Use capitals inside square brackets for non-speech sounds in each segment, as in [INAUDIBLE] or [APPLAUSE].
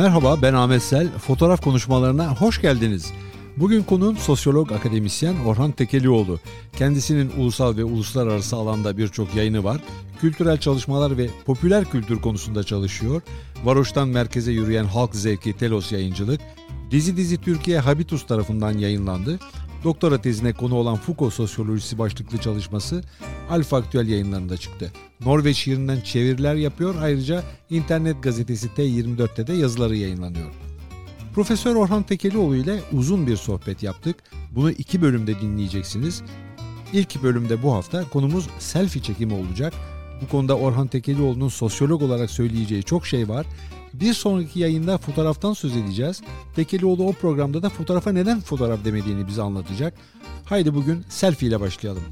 Merhaba ben Ahmet Sel. Fotoğraf konuşmalarına hoş geldiniz. Bugün konuğum sosyolog akademisyen Orhan Tekelioğlu. Kendisinin ulusal ve uluslararası alanda birçok yayını var. Kültürel çalışmalar ve popüler kültür konusunda çalışıyor. Varoş'tan merkeze yürüyen Halk Zevki Telos Yayıncılık, Dizi Dizi Türkiye Habitus tarafından yayınlandı. Doktora tezine konu olan Foucault sosyolojisi başlıklı çalışması Alfa Aktüel yayınlarında çıktı. Norveç şiirinden çeviriler yapıyor. Ayrıca internet gazetesi T24'te de yazıları yayınlanıyor. Profesör Orhan Tekelioğlu ile uzun bir sohbet yaptık. Bunu iki bölümde dinleyeceksiniz. İlk bölümde bu hafta konumuz selfie çekimi olacak. Bu konuda Orhan Tekelioğlu'nun sosyolog olarak söyleyeceği çok şey var. Bir sonraki yayında fotoğraftan söz edeceğiz. Tekelioğlu o programda da fotoğrafa neden fotoğraf demediğini bize anlatacak. Haydi bugün selfie ile başlayalım.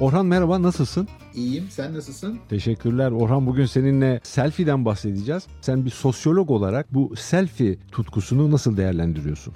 Orhan merhaba nasılsın? İyiyim. Sen nasılsın? Teşekkürler. Orhan bugün seninle selfie'den bahsedeceğiz. Sen bir sosyolog olarak bu selfie tutkusunu nasıl değerlendiriyorsun?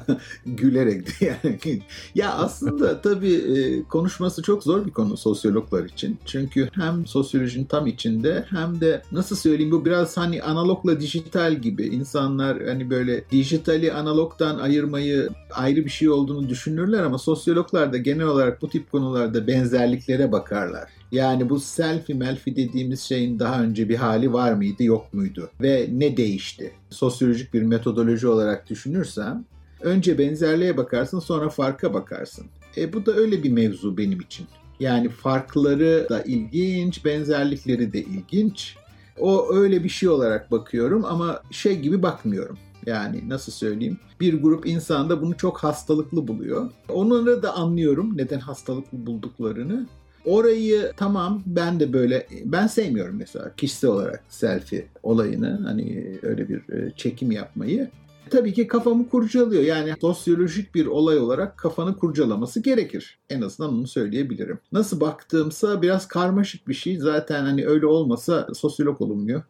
[LAUGHS] Gülerek yani. ya aslında tabii e, konuşması çok zor bir konu sosyologlar için. Çünkü hem sosyolojinin tam içinde hem de nasıl söyleyeyim bu biraz hani analogla dijital gibi. insanlar hani böyle dijitali analogdan ayırmayı ayrı bir şey olduğunu düşünürler ama sosyologlar da genel olarak bu tip konularda benzerliklere bakarlar. Yani bu selfie melfi dediğimiz şeyin daha önce bir hali var mıydı yok muydu? Ve ne değişti? Sosyolojik bir metodoloji olarak düşünürsem önce benzerliğe bakarsın sonra farka bakarsın. E bu da öyle bir mevzu benim için. Yani farkları da ilginç, benzerlikleri de ilginç. O öyle bir şey olarak bakıyorum ama şey gibi bakmıyorum. Yani nasıl söyleyeyim? Bir grup insan da bunu çok hastalıklı buluyor. Onları da anlıyorum neden hastalıklı bulduklarını. Orayı tamam ben de böyle ben sevmiyorum mesela kişisel olarak selfie olayını hani öyle bir e, çekim yapmayı. Tabii ki kafamı kurcalıyor. Yani sosyolojik bir olay olarak kafanı kurcalaması gerekir. En azından onu söyleyebilirim. Nasıl baktığımsa biraz karmaşık bir şey. Zaten hani öyle olmasa sosyolog olunmuyor.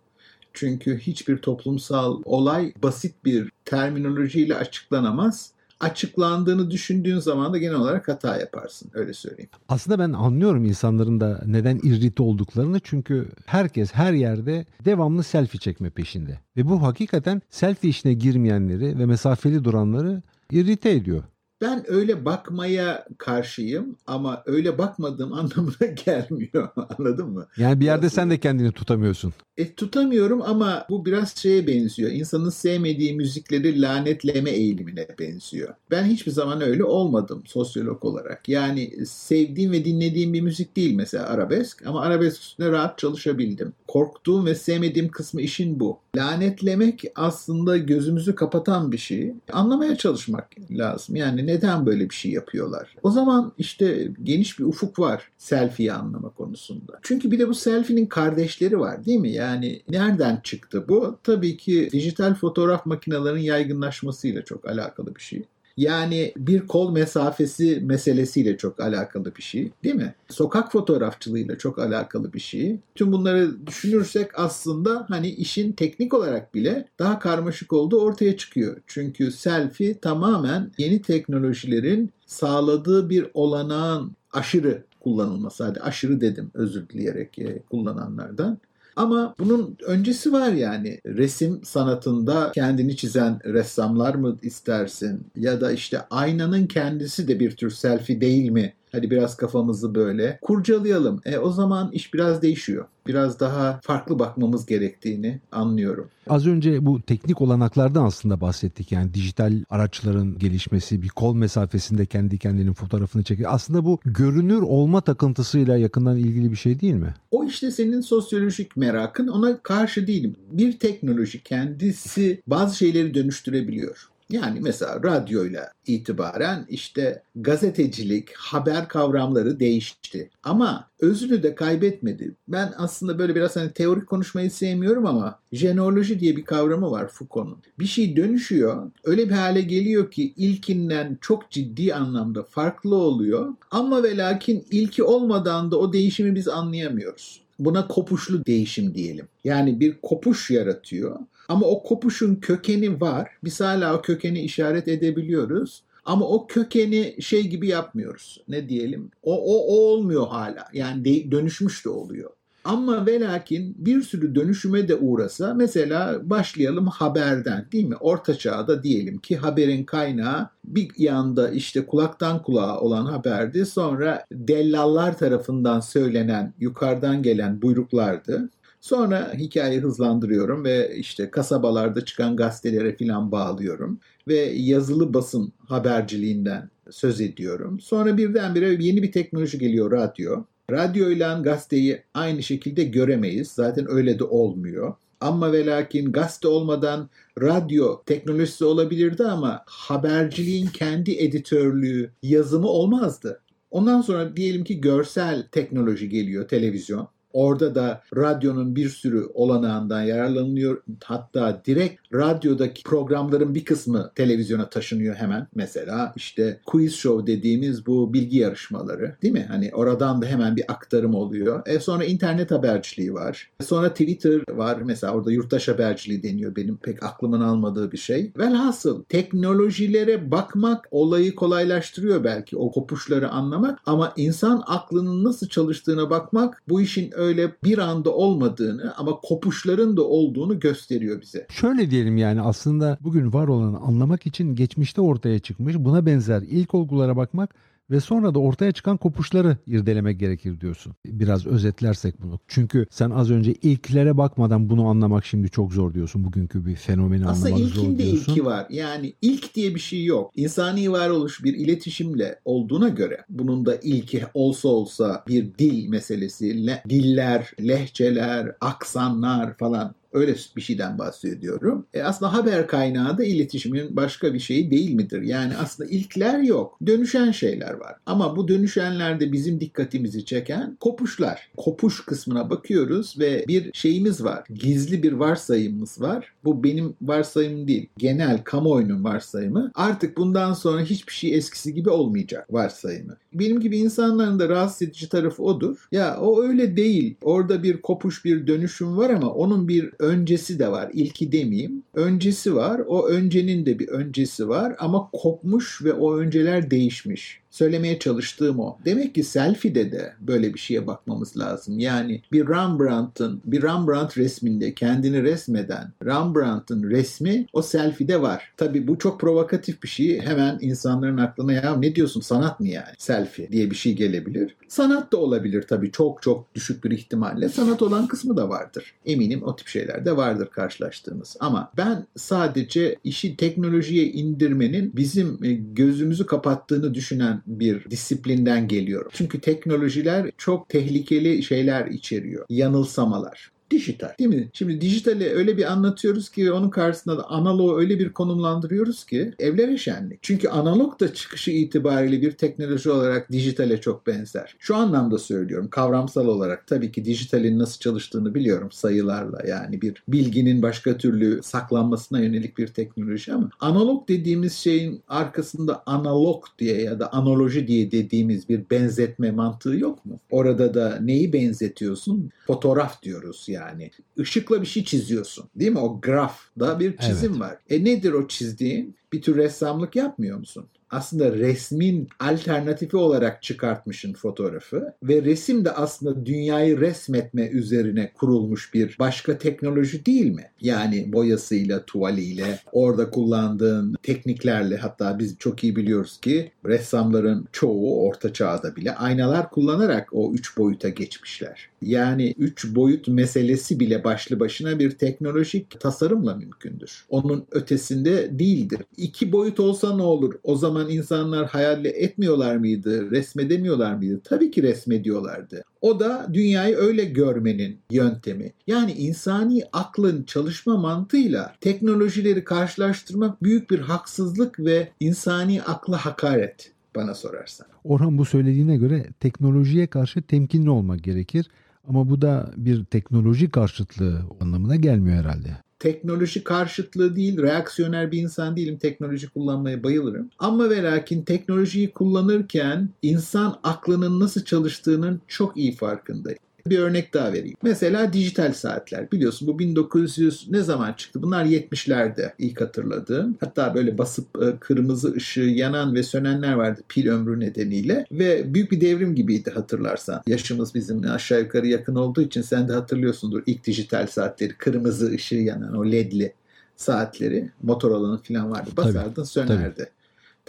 Çünkü hiçbir toplumsal olay basit bir terminolojiyle açıklanamaz açıklandığını düşündüğün zaman da genel olarak hata yaparsın. Öyle söyleyeyim. Aslında ben anlıyorum insanların da neden irrite olduklarını. Çünkü herkes her yerde devamlı selfie çekme peşinde. Ve bu hakikaten selfie işine girmeyenleri ve mesafeli duranları irrite ediyor. Ben öyle bakmaya karşıyım ama öyle bakmadığım [LAUGHS] anlamına gelmiyor. Anladın mı? Yani bir yerde Aslında. sen de kendini tutamıyorsun. E, tutamıyorum ama bu biraz şeye benziyor. İnsanın sevmediği müzikleri lanetleme eğilimine benziyor. Ben hiçbir zaman öyle olmadım sosyolog olarak. Yani sevdiğim ve dinlediğim bir müzik değil mesela arabesk ama arabesk üstüne rahat çalışabildim. Korktuğum ve sevmediğim kısmı işin bu. Lanetlemek aslında gözümüzü kapatan bir şey. Anlamaya çalışmak lazım. Yani neden böyle bir şey yapıyorlar? O zaman işte geniş bir ufuk var selfie'yi anlama konusunda. Çünkü bir de bu selfie'nin kardeşleri var değil mi? Yani nereden çıktı bu? Tabii ki dijital fotoğraf makinelerinin yaygınlaşmasıyla çok alakalı bir şey. Yani bir kol mesafesi meselesiyle çok alakalı bir şey değil mi? Sokak fotoğrafçılığıyla çok alakalı bir şey. Tüm bunları düşünürsek aslında hani işin teknik olarak bile daha karmaşık olduğu ortaya çıkıyor. Çünkü selfie tamamen yeni teknolojilerin sağladığı bir olanağın aşırı kullanılması. Hadi aşırı dedim özür dileyerek e, kullananlardan. Ama bunun öncesi var yani. Resim sanatında kendini çizen ressamlar mı istersin? Ya da işte aynanın kendisi de bir tür selfie değil mi? Hadi biraz kafamızı böyle kurcalayalım. E, o zaman iş biraz değişiyor. Biraz daha farklı bakmamız gerektiğini anlıyorum. Az önce bu teknik olanaklardan aslında bahsettik. Yani dijital araçların gelişmesi, bir kol mesafesinde kendi kendinin fotoğrafını çekiyor. Aslında bu görünür olma takıntısıyla yakından ilgili bir şey değil mi? O işte senin sosyolojik merakın ona karşı değilim. Bir teknoloji kendisi bazı şeyleri dönüştürebiliyor. Yani mesela radyoyla itibaren işte gazetecilik, haber kavramları değişti. Ama özünü de kaybetmedi. Ben aslında böyle biraz hani teorik konuşmayı sevmiyorum ama jenoloji diye bir kavramı var Foucault'un. Bir şey dönüşüyor, öyle bir hale geliyor ki ilkinden çok ciddi anlamda farklı oluyor. Ama ve lakin ilki olmadan da o değişimi biz anlayamıyoruz. Buna kopuşlu değişim diyelim. Yani bir kopuş yaratıyor. Ama o kopuşun kökeni var. Biz hala o kökeni işaret edebiliyoruz. Ama o kökeni şey gibi yapmıyoruz. Ne diyelim? O, o, o olmuyor hala. Yani de, dönüşmüş de oluyor. Ama ve lakin bir sürü dönüşüme de uğrasa mesela başlayalım haberden değil mi? Orta çağda diyelim ki haberin kaynağı bir yanda işte kulaktan kulağa olan haberdi. Sonra dellallar tarafından söylenen yukarıdan gelen buyruklardı. Sonra hikayeyi hızlandırıyorum ve işte kasabalarda çıkan gazetelere filan bağlıyorum ve yazılı basın haberciliğinden söz ediyorum. Sonra birdenbire yeni bir teknoloji geliyor radyo. Radyo ile gazeteyi aynı şekilde göremeyiz. Zaten öyle de olmuyor. Ama ve lakin gazete olmadan radyo teknolojisi olabilirdi ama haberciliğin kendi editörlüğü, yazımı olmazdı. Ondan sonra diyelim ki görsel teknoloji geliyor, televizyon. Orada da radyonun bir sürü olanağından yararlanılıyor. Hatta direkt radyodaki programların bir kısmı televizyona taşınıyor hemen. Mesela işte quiz show dediğimiz bu bilgi yarışmaları değil mi? Hani oradan da hemen bir aktarım oluyor. E sonra internet haberciliği var. E sonra Twitter var. Mesela orada yurttaş haberciliği deniyor. Benim pek aklımın almadığı bir şey. Velhasıl teknolojilere bakmak olayı kolaylaştırıyor belki o kopuşları anlamak ama insan aklının nasıl çalıştığına bakmak bu işin öyle bir anda olmadığını ama kopuşların da olduğunu gösteriyor bize. Şöyle diyelim yani aslında bugün var olanı anlamak için geçmişte ortaya çıkmış buna benzer ilk olgulara bakmak ve sonra da ortaya çıkan kopuşları irdelemek gerekir diyorsun. Biraz özetlersek bunu. Çünkü sen az önce ilklere bakmadan bunu anlamak şimdi çok zor diyorsun. Bugünkü bir fenomeni Aslında anlamak zor diyorsun. Aslında ilkin de ilki var. Yani ilk diye bir şey yok. İnsani varoluş bir iletişimle olduğuna göre bunun da ilki olsa olsa bir dil meselesi, le, diller, lehçeler, aksanlar falan Öyle bir şeyden bahsediyorum. E aslında haber kaynağı da iletişimin başka bir şeyi değil midir? Yani aslında ilkler yok. Dönüşen şeyler var. Ama bu dönüşenlerde bizim dikkatimizi çeken kopuşlar. Kopuş kısmına bakıyoruz ve bir şeyimiz var. Gizli bir varsayımımız var. Bu benim varsayımım değil. Genel kamuoyunun varsayımı. Artık bundan sonra hiçbir şey eskisi gibi olmayacak varsayımı. Benim gibi insanların da rahatsız edici tarafı odur. Ya o öyle değil. Orada bir kopuş, bir dönüşüm var ama onun bir öncesi de var. İlki demeyeyim. Öncesi var. O öncenin de bir öncesi var ama kopmuş ve o önceler değişmiş. Söylemeye çalıştığım o. Demek ki selfie'de de böyle bir şeye bakmamız lazım. Yani bir Rembrandt'ın, bir Rembrandt resminde kendini resmeden Rembrandt'ın resmi o selfie'de var. Tabii bu çok provokatif bir şey. Hemen insanların aklına ya ne diyorsun sanat mı yani selfie diye bir şey gelebilir. Sanat da olabilir tabii çok çok düşük bir ihtimalle. Sanat olan kısmı da vardır. Eminim o tip şeyler de vardır karşılaştığımız. Ama ben sadece işi teknolojiye indirmenin bizim e, gözümüzü kapattığını düşünen bir disiplinden geliyorum. Çünkü teknolojiler çok tehlikeli şeyler içeriyor. Yanılsamalar dijital değil mi? Şimdi dijitali öyle bir anlatıyoruz ki onun karşısında da analoğu öyle bir konumlandırıyoruz ki evlere şenlik. Çünkü analog da çıkışı itibariyle bir teknoloji olarak dijitale çok benzer. Şu anlamda söylüyorum kavramsal olarak tabii ki dijitalin nasıl çalıştığını biliyorum sayılarla yani bir bilginin başka türlü saklanmasına yönelik bir teknoloji ama analog dediğimiz şeyin arkasında analog diye ya da analoji diye dediğimiz bir benzetme mantığı yok mu? Orada da neyi benzetiyorsun? Fotoğraf diyoruz yani yani. Işıkla bir şey çiziyorsun. Değil mi? O grafda bir çizim evet. var. E nedir o çizdiğin? Bir tür ressamlık yapmıyor musun? aslında resmin alternatifi olarak çıkartmışın fotoğrafı ve resim de aslında dünyayı resmetme üzerine kurulmuş bir başka teknoloji değil mi? Yani boyasıyla, tuvaliyle, orada kullandığın tekniklerle hatta biz çok iyi biliyoruz ki ressamların çoğu orta çağda bile aynalar kullanarak o üç boyuta geçmişler. Yani üç boyut meselesi bile başlı başına bir teknolojik tasarımla mümkündür. Onun ötesinde değildir. İki boyut olsa ne olur? O zaman insanlar hayal etmiyorlar mıydı? Resmedemiyorlar mıydı? Tabii ki resmediyorlardı. O da dünyayı öyle görmenin yöntemi. Yani insani aklın çalışma mantığıyla teknolojileri karşılaştırmak büyük bir haksızlık ve insani akla hakaret bana sorarsan. Orhan bu söylediğine göre teknolojiye karşı temkinli olmak gerekir. Ama bu da bir teknoloji karşıtlığı anlamına gelmiyor herhalde teknoloji karşıtlığı değil, reaksiyoner bir insan değilim. Teknoloji kullanmaya bayılırım. Ama ve lakin teknolojiyi kullanırken insan aklının nasıl çalıştığının çok iyi farkındayım. Bir örnek daha vereyim. Mesela dijital saatler. Biliyorsun bu 1900 ne zaman çıktı? Bunlar 70'lerde ilk hatırladığım. Hatta böyle basıp e, kırmızı ışığı yanan ve sönenler vardı pil ömrü nedeniyle. Ve büyük bir devrim gibiydi hatırlarsan. Yaşımız bizim aşağı yukarı yakın olduğu için sen de hatırlıyorsundur ilk dijital saatleri. Kırmızı ışığı yanan o ledli saatleri. Motorola'nın falan vardı. Basardın tabii, sönerdi. Tabii.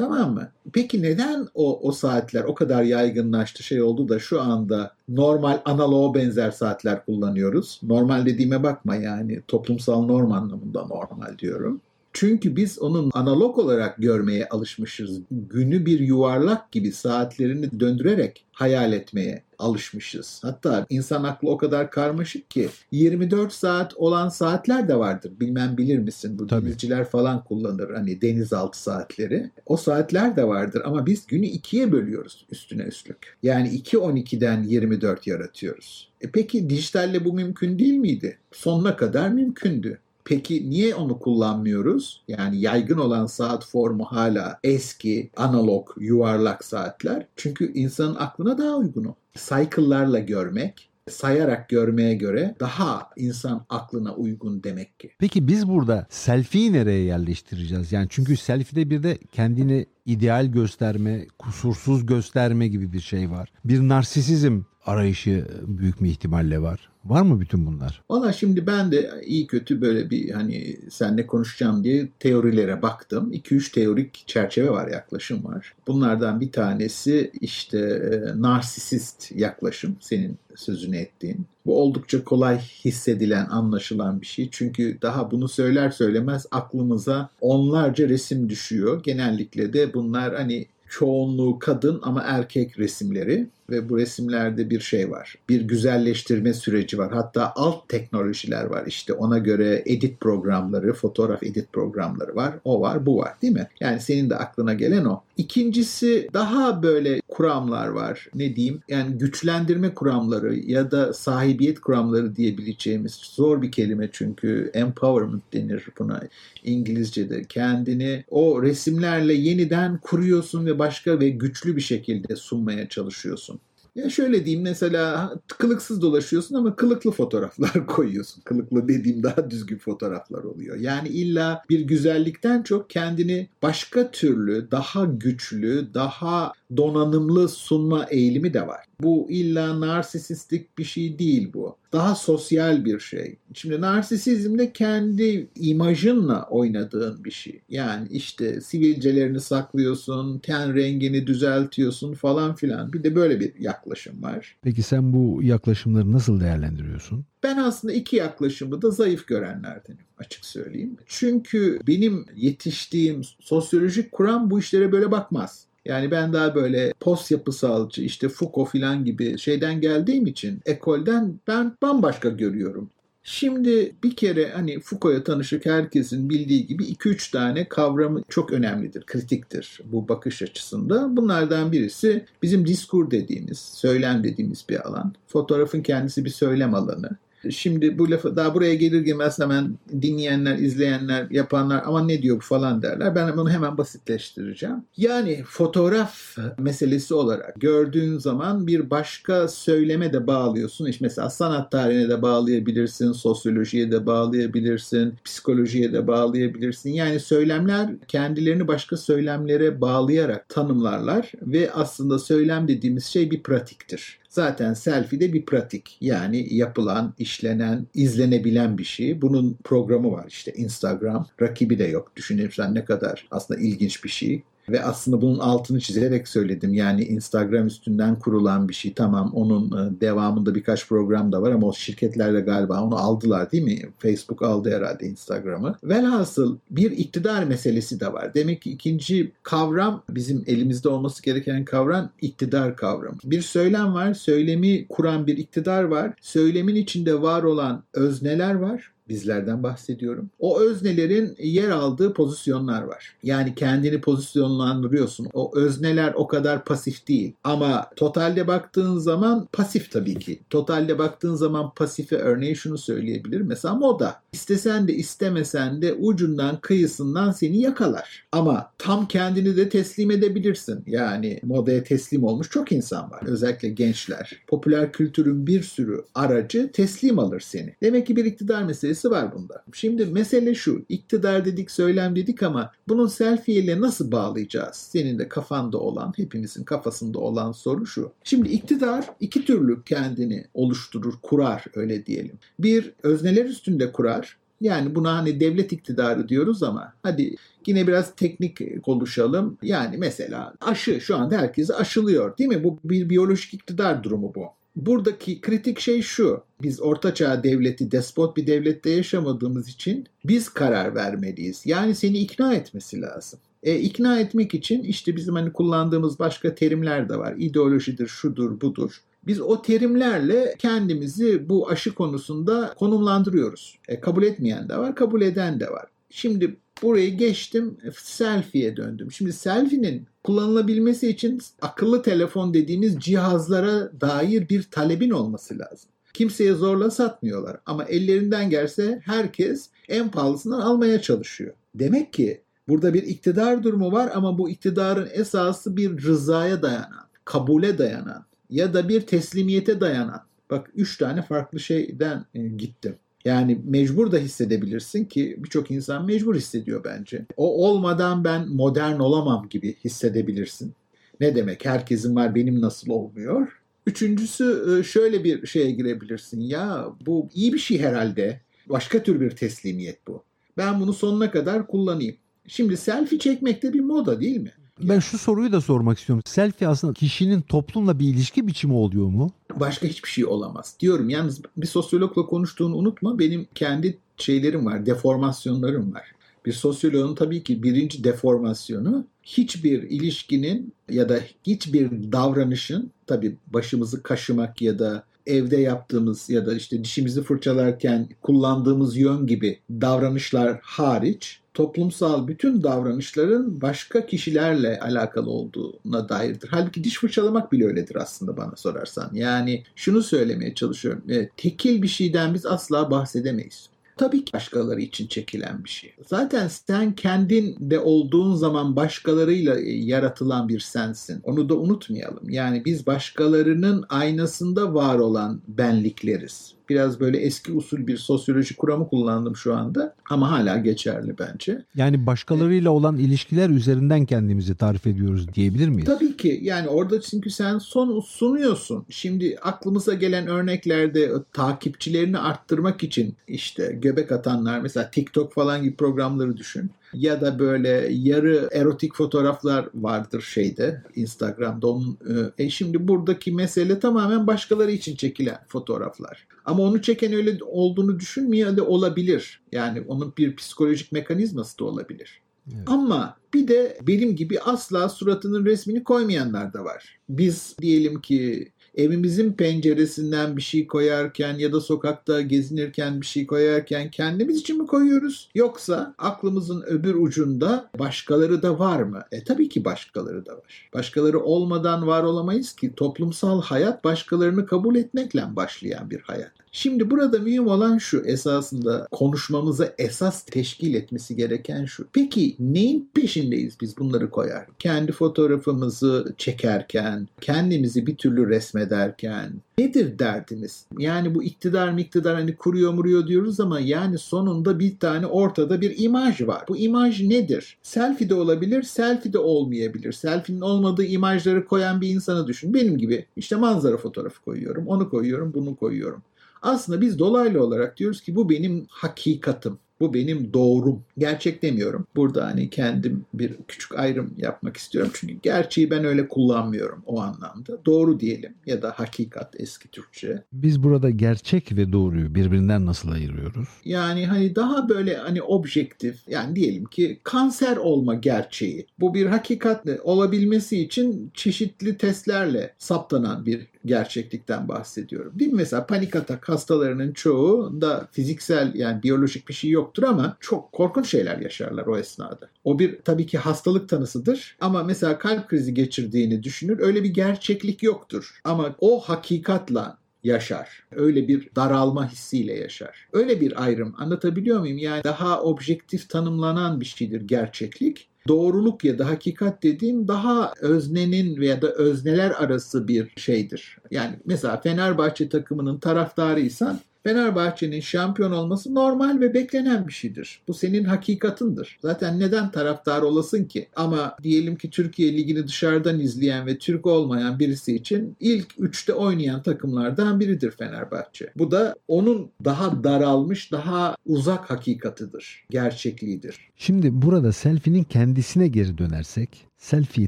Tamam mı? Peki neden o, o saatler o kadar yaygınlaştı şey oldu da şu anda normal analoğa benzer saatler kullanıyoruz? Normal dediğime bakma yani toplumsal norm anlamında normal diyorum. Çünkü biz onun analog olarak görmeye alışmışız. Günü bir yuvarlak gibi saatlerini döndürerek hayal etmeye alışmışız. Hatta insan aklı o kadar karmaşık ki 24 saat olan saatler de vardır. Bilmem bilir misin? Bu Tabii. denizciler falan kullanır hani denizaltı saatleri. O saatler de vardır ama biz günü ikiye bölüyoruz üstüne üstlük. Yani 2-12'den 24 yaratıyoruz. E peki dijitalle bu mümkün değil miydi? Sonuna kadar mümkündü. Peki niye onu kullanmıyoruz? Yani yaygın olan saat formu hala eski, analog, yuvarlak saatler. Çünkü insanın aklına daha uygun o. Cycle'larla görmek, sayarak görmeye göre daha insan aklına uygun demek ki. Peki biz burada selfie'yi nereye yerleştireceğiz? Yani çünkü selfie'de bir de kendini ideal gösterme, kusursuz gösterme gibi bir şey var. Bir narsisizm arayışı büyük bir ihtimalle var. Var mı bütün bunlar? Valla şimdi ben de iyi kötü böyle bir hani seninle konuşacağım diye teorilere baktım. 2-3 teorik çerçeve var, yaklaşım var. Bunlardan bir tanesi işte e, narsisist yaklaşım, senin sözünü ettiğin. Bu oldukça kolay hissedilen, anlaşılan bir şey. Çünkü daha bunu söyler söylemez aklımıza onlarca resim düşüyor. Genellikle de bunlar hani çoğunluğu kadın ama erkek resimleri ve bu resimlerde bir şey var. Bir güzelleştirme süreci var. Hatta alt teknolojiler var. İşte ona göre edit programları, fotoğraf edit programları var. O var, bu var değil mi? Yani senin de aklına gelen o. İkincisi daha böyle kuramlar var. Ne diyeyim? Yani güçlendirme kuramları ya da sahibiyet kuramları diyebileceğimiz zor bir kelime çünkü empowerment denir buna İngilizce'de. Kendini o resimlerle yeniden kuruyorsun ve başka ve güçlü bir şekilde sunmaya çalışıyorsun. Ya şöyle diyeyim mesela kılıksız dolaşıyorsun ama kılıklı fotoğraflar [LAUGHS] koyuyorsun. Kılıklı dediğim daha düzgün fotoğraflar oluyor. Yani illa bir güzellikten çok kendini başka türlü, daha güçlü, daha donanımlı sunma eğilimi de var. Bu illa narsisistik bir şey değil bu. Daha sosyal bir şey. Şimdi narsisizm de kendi imajınla oynadığın bir şey. Yani işte sivilcelerini saklıyorsun, ten rengini düzeltiyorsun falan filan. Bir de böyle bir yaklaşım var. Peki sen bu yaklaşımları nasıl değerlendiriyorsun? Ben aslında iki yaklaşımı da zayıf görenlerdenim açık söyleyeyim. Çünkü benim yetiştiğim sosyolojik kuram bu işlere böyle bakmaz. Yani ben daha böyle post yapısalcı işte Foucault falan gibi şeyden geldiğim için ekolden ben bambaşka görüyorum. Şimdi bir kere hani Foucault'a tanışık herkesin bildiği gibi 2-3 tane kavramı çok önemlidir, kritiktir bu bakış açısında. Bunlardan birisi bizim diskur dediğimiz, söylem dediğimiz bir alan. Fotoğrafın kendisi bir söylem alanı. Şimdi bu lafı daha buraya gelir gelmez hemen dinleyenler, izleyenler, yapanlar ama ne diyor bu falan derler. Ben bunu hemen basitleştireceğim. Yani fotoğraf meselesi olarak gördüğün zaman bir başka söyleme de bağlıyorsun. İşte mesela sanat tarihine de bağlayabilirsin, sosyolojiye de bağlayabilirsin, psikolojiye de bağlayabilirsin. Yani söylemler kendilerini başka söylemlere bağlayarak tanımlarlar ve aslında söylem dediğimiz şey bir pratiktir. Zaten selfie de bir pratik. Yani yapılan, işlenen, izlenebilen bir şey. Bunun programı var işte Instagram. Rakibi de yok. Düşünürsen ne kadar aslında ilginç bir şey. Ve aslında bunun altını çizerek söyledim. Yani Instagram üstünden kurulan bir şey. Tamam onun e, devamında birkaç program da var ama o şirketler de galiba onu aldılar değil mi? Facebook aldı herhalde Instagram'ı. Velhasıl bir iktidar meselesi de var. Demek ki ikinci kavram bizim elimizde olması gereken kavram iktidar kavramı. Bir söylem var. Söylemi kuran bir iktidar var. Söylemin içinde var olan özneler var bizlerden bahsediyorum. O öznelerin yer aldığı pozisyonlar var. Yani kendini pozisyonlandırıyorsun. O özneler o kadar pasif değil. Ama totalde baktığın zaman pasif tabii ki. Totalde baktığın zaman pasife örneği şunu söyleyebilirim. Mesela moda. İstesen de istemesen de ucundan kıyısından seni yakalar. Ama tam kendini de teslim edebilirsin. Yani modaya teslim olmuş çok insan var. Özellikle gençler. Popüler kültürün bir sürü aracı teslim alır seni. Demek ki bir iktidar meselesi var bunda. Şimdi mesele şu. İktidar dedik, söylem dedik ama bunun selfie ile nasıl bağlayacağız? Senin de kafanda olan, hepimizin kafasında olan soru şu. Şimdi iktidar iki türlü kendini oluşturur, kurar öyle diyelim. Bir özneler üstünde kurar. Yani buna hani devlet iktidarı diyoruz ama hadi yine biraz teknik konuşalım. Yani mesela aşı şu anda herkesi aşılıyor değil mi? Bu bir biyolojik iktidar durumu bu. Buradaki kritik şey şu. Biz ortaçağ devleti, despot bir devlette yaşamadığımız için biz karar vermeliyiz. Yani seni ikna etmesi lazım. E, ikna etmek için işte bizim hani kullandığımız başka terimler de var. İdeolojidir, şudur, budur. Biz o terimlerle kendimizi bu aşı konusunda konumlandırıyoruz. E, kabul etmeyen de var, kabul eden de var. Şimdi burayı geçtim, selfie'ye döndüm. Şimdi selfie'nin kullanılabilmesi için akıllı telefon dediğimiz cihazlara dair bir talebin olması lazım. Kimseye zorla satmıyorlar ama ellerinden gelse herkes en pahalısından almaya çalışıyor. Demek ki burada bir iktidar durumu var ama bu iktidarın esası bir rızaya dayanan, kabule dayanan ya da bir teslimiyete dayanan. Bak üç tane farklı şeyden e, gittim. Yani mecbur da hissedebilirsin ki birçok insan mecbur hissediyor bence. O olmadan ben modern olamam gibi hissedebilirsin. Ne demek herkesin var benim nasıl olmuyor? Üçüncüsü e, şöyle bir şeye girebilirsin. Ya bu iyi bir şey herhalde. Başka tür bir teslimiyet bu. Ben bunu sonuna kadar kullanayım. Şimdi selfie çekmek de bir moda değil mi? Ben şu soruyu da sormak istiyorum. Selfie aslında kişinin toplumla bir ilişki biçimi oluyor mu? Başka hiçbir şey olamaz. Diyorum yalnız bir sosyologla konuştuğunu unutma. Benim kendi şeylerim var, deformasyonlarım var. Bir sosyoloğun tabii ki birinci deformasyonu hiçbir ilişkinin ya da hiçbir davranışın tabii başımızı kaşımak ya da evde yaptığımız ya da işte dişimizi fırçalarken kullandığımız yön gibi davranışlar hariç toplumsal bütün davranışların başka kişilerle alakalı olduğuna dairdir. Halbuki diş fırçalamak bile öyledir aslında bana sorarsan. Yani şunu söylemeye çalışıyorum. E, tekil bir şeyden biz asla bahsedemeyiz tabii ki başkaları için çekilen bir şey. Zaten sen kendin de olduğun zaman başkalarıyla e, yaratılan bir sensin. Onu da unutmayalım. Yani biz başkalarının aynasında var olan benlikleriz. Biraz böyle eski usul bir sosyoloji kuramı kullandım şu anda ama hala geçerli bence. Yani başkalarıyla olan ilişkiler üzerinden kendimizi tarif ediyoruz diyebilir miyiz? Tabii ki. Yani orada çünkü sen son sunuyorsun. Şimdi aklımıza gelen örneklerde takipçilerini arttırmak için işte göbek atanlar mesela TikTok falan gibi programları düşün ya da böyle yarı erotik fotoğraflar vardır şeyde Instagram'da. Onun, e, e, şimdi buradaki mesele tamamen başkaları için çekilen fotoğraflar. Ama onu çeken öyle olduğunu düşünmüyor da olabilir. Yani onun bir psikolojik mekanizması da olabilir. Evet. Ama bir de benim gibi asla suratının resmini koymayanlar da var. Biz diyelim ki evimizin penceresinden bir şey koyarken ya da sokakta gezinirken bir şey koyarken kendimiz için mi koyuyoruz? Yoksa aklımızın öbür ucunda başkaları da var mı? E tabii ki başkaları da var. Başkaları olmadan var olamayız ki toplumsal hayat başkalarını kabul etmekle başlayan bir hayat. Şimdi burada mühim olan şu esasında konuşmamıza esas teşkil etmesi gereken şu. Peki neyin peşindeyiz biz bunları koyar? Kendi fotoğrafımızı çekerken, kendimizi bir türlü resmederken nedir derdimiz? Yani bu iktidar mı iktidar hani kuruyor muruyor diyoruz ama yani sonunda bir tane ortada bir imaj var. Bu imaj nedir? Selfie de olabilir, selfie de olmayabilir. Selfie'nin olmadığı imajları koyan bir insanı düşün. Benim gibi işte manzara fotoğrafı koyuyorum, onu koyuyorum, bunu koyuyorum. Aslında biz dolaylı olarak diyoruz ki bu benim hakikatim. Bu benim doğrum. Gerçek demiyorum. Burada hani kendim bir küçük ayrım yapmak istiyorum. Çünkü gerçeği ben öyle kullanmıyorum o anlamda. Doğru diyelim ya da hakikat eski Türkçe. Biz burada gerçek ve doğruyu birbirinden nasıl ayırıyoruz? Yani hani daha böyle hani objektif yani diyelim ki kanser olma gerçeği. Bu bir hakikat olabilmesi için çeşitli testlerle saptanan bir gerçeklikten bahsediyorum. Değil mi? Mesela panik atak hastalarının çoğu da fiziksel yani biyolojik bir şey yoktur ama çok korkunç şeyler yaşarlar o esnada. O bir tabii ki hastalık tanısıdır ama mesela kalp krizi geçirdiğini düşünür. Öyle bir gerçeklik yoktur. Ama o hakikatla yaşar. Öyle bir daralma hissiyle yaşar. Öyle bir ayrım anlatabiliyor muyum? Yani daha objektif tanımlanan bir şeydir gerçeklik. Doğruluk ya da hakikat dediğim daha öznenin veya da özneler arası bir şeydir. Yani mesela Fenerbahçe takımının taraftarıysan Fenerbahçe'nin şampiyon olması normal ve beklenen bir şeydir. Bu senin hakikatındır. Zaten neden taraftar olasın ki? Ama diyelim ki Türkiye Ligi'ni dışarıdan izleyen ve Türk olmayan birisi için ilk üçte oynayan takımlardan biridir Fenerbahçe. Bu da onun daha daralmış, daha uzak hakikatıdır, gerçekliğidir. Şimdi burada selfie'nin kendisine geri dönersek, selfie'yi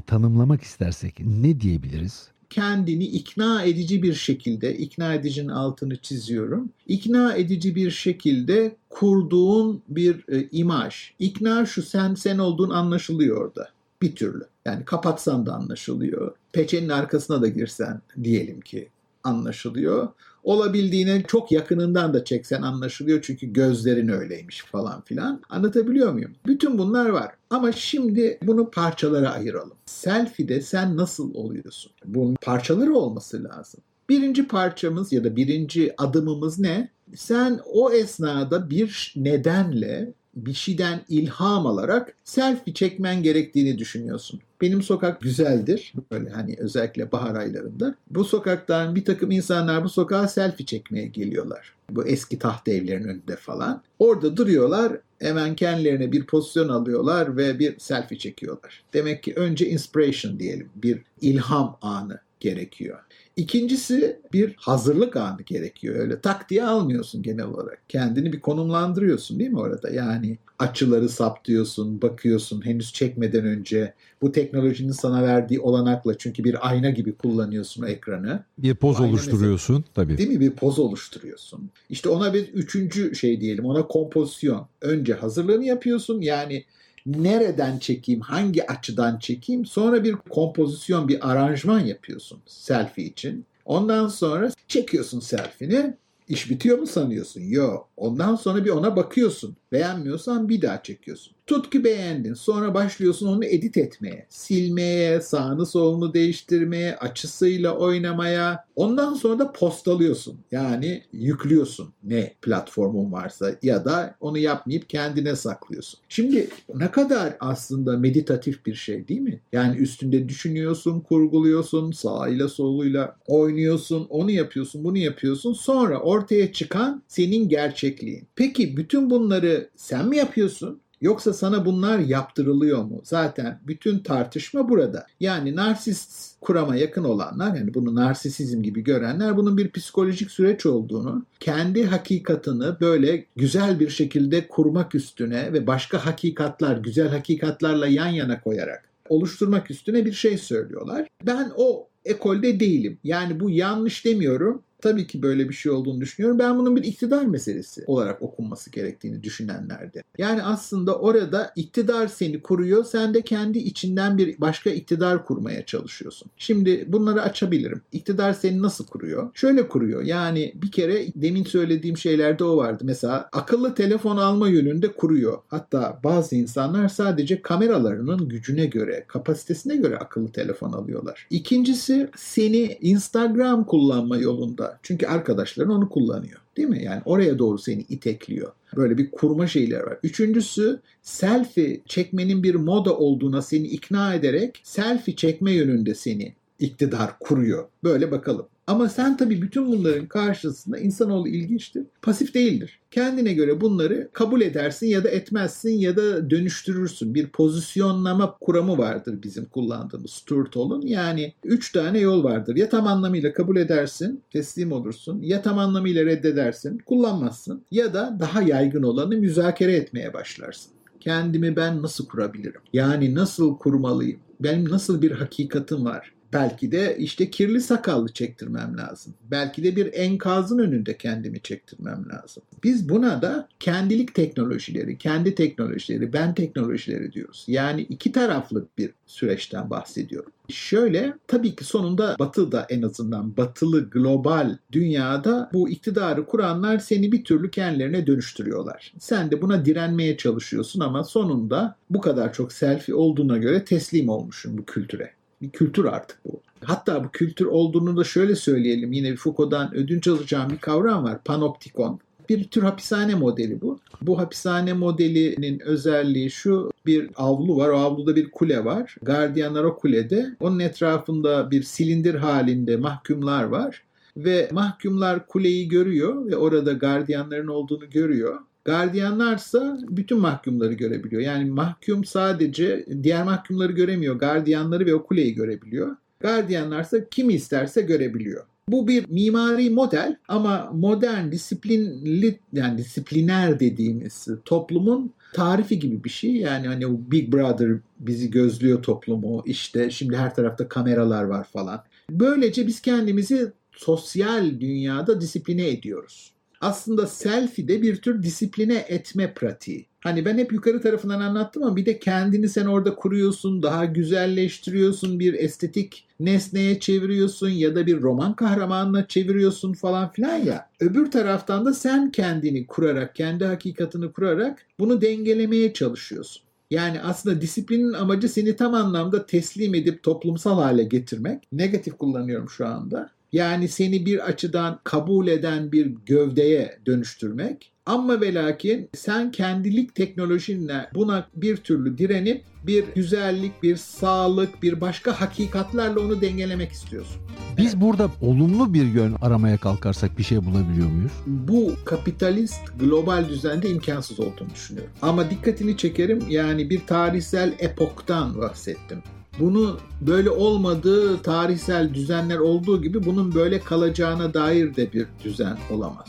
tanımlamak istersek ne diyebiliriz? Kendini ikna edici bir şekilde, ikna edicinin altını çiziyorum, ikna edici bir şekilde kurduğun bir e, imaj. İkna şu sen sen olduğun anlaşılıyor orada bir türlü. Yani kapatsan da anlaşılıyor. Peçenin arkasına da girsen diyelim ki anlaşılıyor. Olabildiğine çok yakınından da çeksen anlaşılıyor çünkü gözlerin öyleymiş falan filan. Anlatabiliyor muyum? Bütün bunlar var. Ama şimdi bunu parçalara ayıralım. Selfie'de sen nasıl oluyorsun? Bunun parçaları olması lazım. Birinci parçamız ya da birinci adımımız ne? Sen o esnada bir nedenle bir şeyden ilham alarak selfie çekmen gerektiğini düşünüyorsun. Benim sokak güzeldir. Böyle hani özellikle bahar aylarında. Bu sokaktan bir takım insanlar bu sokağa selfie çekmeye geliyorlar. Bu eski taht evlerin önünde falan. Orada duruyorlar. Hemen kendilerine bir pozisyon alıyorlar ve bir selfie çekiyorlar. Demek ki önce inspiration diyelim. Bir ilham anı gerekiyor. İkincisi bir hazırlık anı gerekiyor. Öyle tak diye almıyorsun genel olarak. Kendini bir konumlandırıyorsun değil mi orada? Yani açıları saptıyorsun, bakıyorsun henüz çekmeden önce bu teknolojinin sana verdiği olanakla çünkü bir ayna gibi kullanıyorsun ekranı. Bir poz ayna oluşturuyorsun mesela, tabii. Değil mi? Bir poz oluşturuyorsun. İşte ona bir üçüncü şey diyelim ona kompozisyon. Önce hazırlığını yapıyorsun yani nereden çekeyim, hangi açıdan çekeyim. Sonra bir kompozisyon, bir aranjman yapıyorsun selfie için. Ondan sonra çekiyorsun selfie'ni. İş bitiyor mu sanıyorsun? Yok. Ondan sonra bir ona bakıyorsun. Beğenmiyorsan bir daha çekiyorsun. Tut ki beğendin. Sonra başlıyorsun onu edit etmeye. Silmeye, sağını solunu değiştirmeye, açısıyla oynamaya. Ondan sonra da postalıyorsun. Yani yüklüyorsun ne platformun varsa ya da onu yapmayıp kendine saklıyorsun. Şimdi ne kadar aslında meditatif bir şey değil mi? Yani üstünde düşünüyorsun, kurguluyorsun, sağıyla soluyla oynuyorsun, onu yapıyorsun, bunu yapıyorsun. Sonra ortaya çıkan senin gerçekliğin. Peki bütün bunları sen mi yapıyorsun? Yoksa sana bunlar yaptırılıyor mu? Zaten bütün tartışma burada. Yani narsist kurama yakın olanlar yani bunu narsisizm gibi görenler bunun bir psikolojik süreç olduğunu, kendi hakikatını böyle güzel bir şekilde kurmak üstüne ve başka hakikatlar, güzel hakikatlarla yan yana koyarak oluşturmak üstüne bir şey söylüyorlar. Ben o ekolde değilim. Yani bu yanlış demiyorum tabii ki böyle bir şey olduğunu düşünüyorum. Ben bunun bir iktidar meselesi olarak okunması gerektiğini düşünenlerde. Yani aslında orada iktidar seni kuruyor. Sen de kendi içinden bir başka iktidar kurmaya çalışıyorsun. Şimdi bunları açabilirim. İktidar seni nasıl kuruyor? Şöyle kuruyor. Yani bir kere demin söylediğim şeylerde o vardı. Mesela akıllı telefon alma yönünde kuruyor. Hatta bazı insanlar sadece kameralarının gücüne göre, kapasitesine göre akıllı telefon alıyorlar. İkincisi seni Instagram kullanma yolunda çünkü arkadaşların onu kullanıyor. Değil mi? Yani oraya doğru seni itekliyor. Böyle bir kurma şeyler var. Üçüncüsü selfie çekmenin bir moda olduğuna seni ikna ederek selfie çekme yönünde seni iktidar kuruyor. Böyle bakalım. Ama sen tabii bütün bunların karşısında insanoğlu ilginçtir. Pasif değildir. Kendine göre bunları kabul edersin ya da etmezsin ya da dönüştürürsün. Bir pozisyonlama kuramı vardır bizim kullandığımız Stuart Hall'un. Yani üç tane yol vardır. Ya tam anlamıyla kabul edersin, teslim olursun. Ya tam anlamıyla reddedersin, kullanmazsın. Ya da daha yaygın olanı müzakere etmeye başlarsın. Kendimi ben nasıl kurabilirim? Yani nasıl kurmalıyım? Benim nasıl bir hakikatim var? Belki de işte kirli sakallı çektirmem lazım. Belki de bir enkazın önünde kendimi çektirmem lazım. Biz buna da kendilik teknolojileri, kendi teknolojileri, ben teknolojileri diyoruz. Yani iki taraflı bir süreçten bahsediyorum. Şöyle tabii ki sonunda batıda en azından batılı global dünyada bu iktidarı kuranlar seni bir türlü kendilerine dönüştürüyorlar. Sen de buna direnmeye çalışıyorsun ama sonunda bu kadar çok selfie olduğuna göre teslim olmuşsun bu kültüre. Bir kültür artık bu. Hatta bu kültür olduğunu da şöyle söyleyelim. Yine Foucault'dan ödünç alacağım bir kavram var. Panoptikon. Bir tür hapishane modeli bu. Bu hapishane modelinin özelliği şu bir avlu var. O avluda bir kule var. Gardiyanlar o kulede. Onun etrafında bir silindir halinde mahkumlar var. Ve mahkumlar kuleyi görüyor ve orada gardiyanların olduğunu görüyor. Gardiyanlarsa bütün mahkumları görebiliyor. Yani mahkum sadece diğer mahkumları göremiyor. Gardiyanları ve o kuleyi görebiliyor. Gardiyanlarsa kimi isterse görebiliyor. Bu bir mimari model ama modern disiplinli yani disipliner dediğimiz toplumun tarifi gibi bir şey. Yani hani o Big Brother bizi gözlüyor toplumu işte şimdi her tarafta kameralar var falan. Böylece biz kendimizi sosyal dünyada disipline ediyoruz aslında selfie de bir tür disipline etme pratiği. Hani ben hep yukarı tarafından anlattım ama bir de kendini sen orada kuruyorsun, daha güzelleştiriyorsun, bir estetik nesneye çeviriyorsun ya da bir roman kahramanına çeviriyorsun falan filan ya. Öbür taraftan da sen kendini kurarak, kendi hakikatini kurarak bunu dengelemeye çalışıyorsun. Yani aslında disiplinin amacı seni tam anlamda teslim edip toplumsal hale getirmek. Negatif kullanıyorum şu anda. Yani seni bir açıdan kabul eden bir gövdeye dönüştürmek. Ama ve lakin sen kendilik teknolojinle buna bir türlü direnip bir güzellik, bir sağlık, bir başka hakikatlerle onu dengelemek istiyorsun. Biz burada olumlu bir yön aramaya kalkarsak bir şey bulabiliyor muyuz? Bu kapitalist global düzende imkansız olduğunu düşünüyorum. Ama dikkatini çekerim yani bir tarihsel epoktan bahsettim. Bunu böyle olmadığı tarihsel düzenler olduğu gibi bunun böyle kalacağına dair de bir düzen olamaz.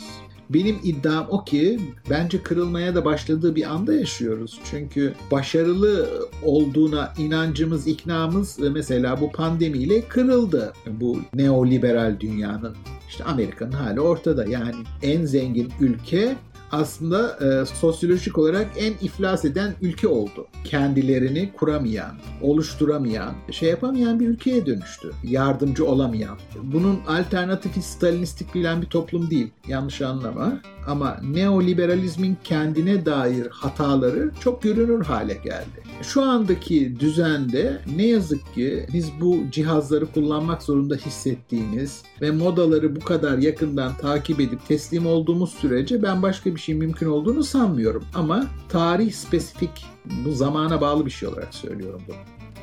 Benim iddiam o ki bence kırılmaya da başladığı bir anda yaşıyoruz. Çünkü başarılı olduğuna inancımız, iknamız mesela bu pandemiyle kırıldı. Bu neoliberal dünyanın. İşte Amerika'nın hali ortada. Yani en zengin ülke aslında e, sosyolojik olarak en iflas eden ülke oldu. Kendilerini kuramayan, oluşturamayan, şey yapamayan bir ülkeye dönüştü. Yardımcı olamayan. Bunun alternatifi Stalinistik bilen bir toplum değil. Yanlış anlama. Ama neoliberalizmin kendine dair hataları çok görünür hale geldi. Şu andaki düzende ne yazık ki biz bu cihazları kullanmak zorunda hissettiğimiz ve modaları bu kadar yakından takip edip teslim olduğumuz sürece ben başka bir şey mümkün olduğunu sanmıyorum. Ama tarih spesifik bu zamana bağlı bir şey olarak söylüyorum bunu.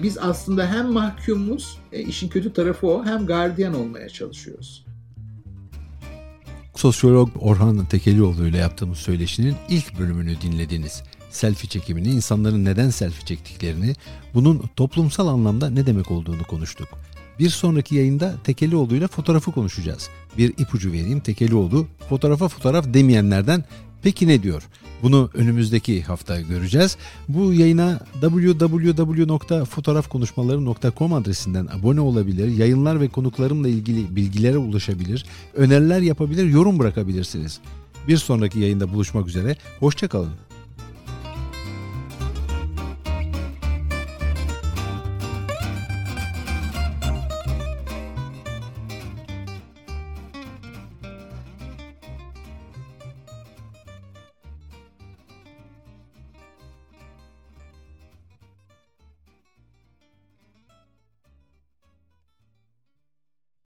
Biz aslında hem mahkumuz, e, işin kötü tarafı o, hem gardiyan olmaya çalışıyoruz. Sosyolog Orhan Tekelioğlu ile yaptığımız söyleşinin ilk bölümünü dinlediniz. Selfie çekimini, insanların neden selfie çektiklerini, bunun toplumsal anlamda ne demek olduğunu konuştuk. Bir sonraki yayında Tekelioğlu ile fotoğrafı konuşacağız. Bir ipucu vereyim Tekelioğlu fotoğrafa fotoğraf demeyenlerden Peki ne diyor? Bunu önümüzdeki hafta göreceğiz. Bu yayına www.fotoğrafkonuşmaları.com adresinden abone olabilir, yayınlar ve konuklarımla ilgili bilgilere ulaşabilir, öneriler yapabilir, yorum bırakabilirsiniz. Bir sonraki yayında buluşmak üzere, hoşçakalın.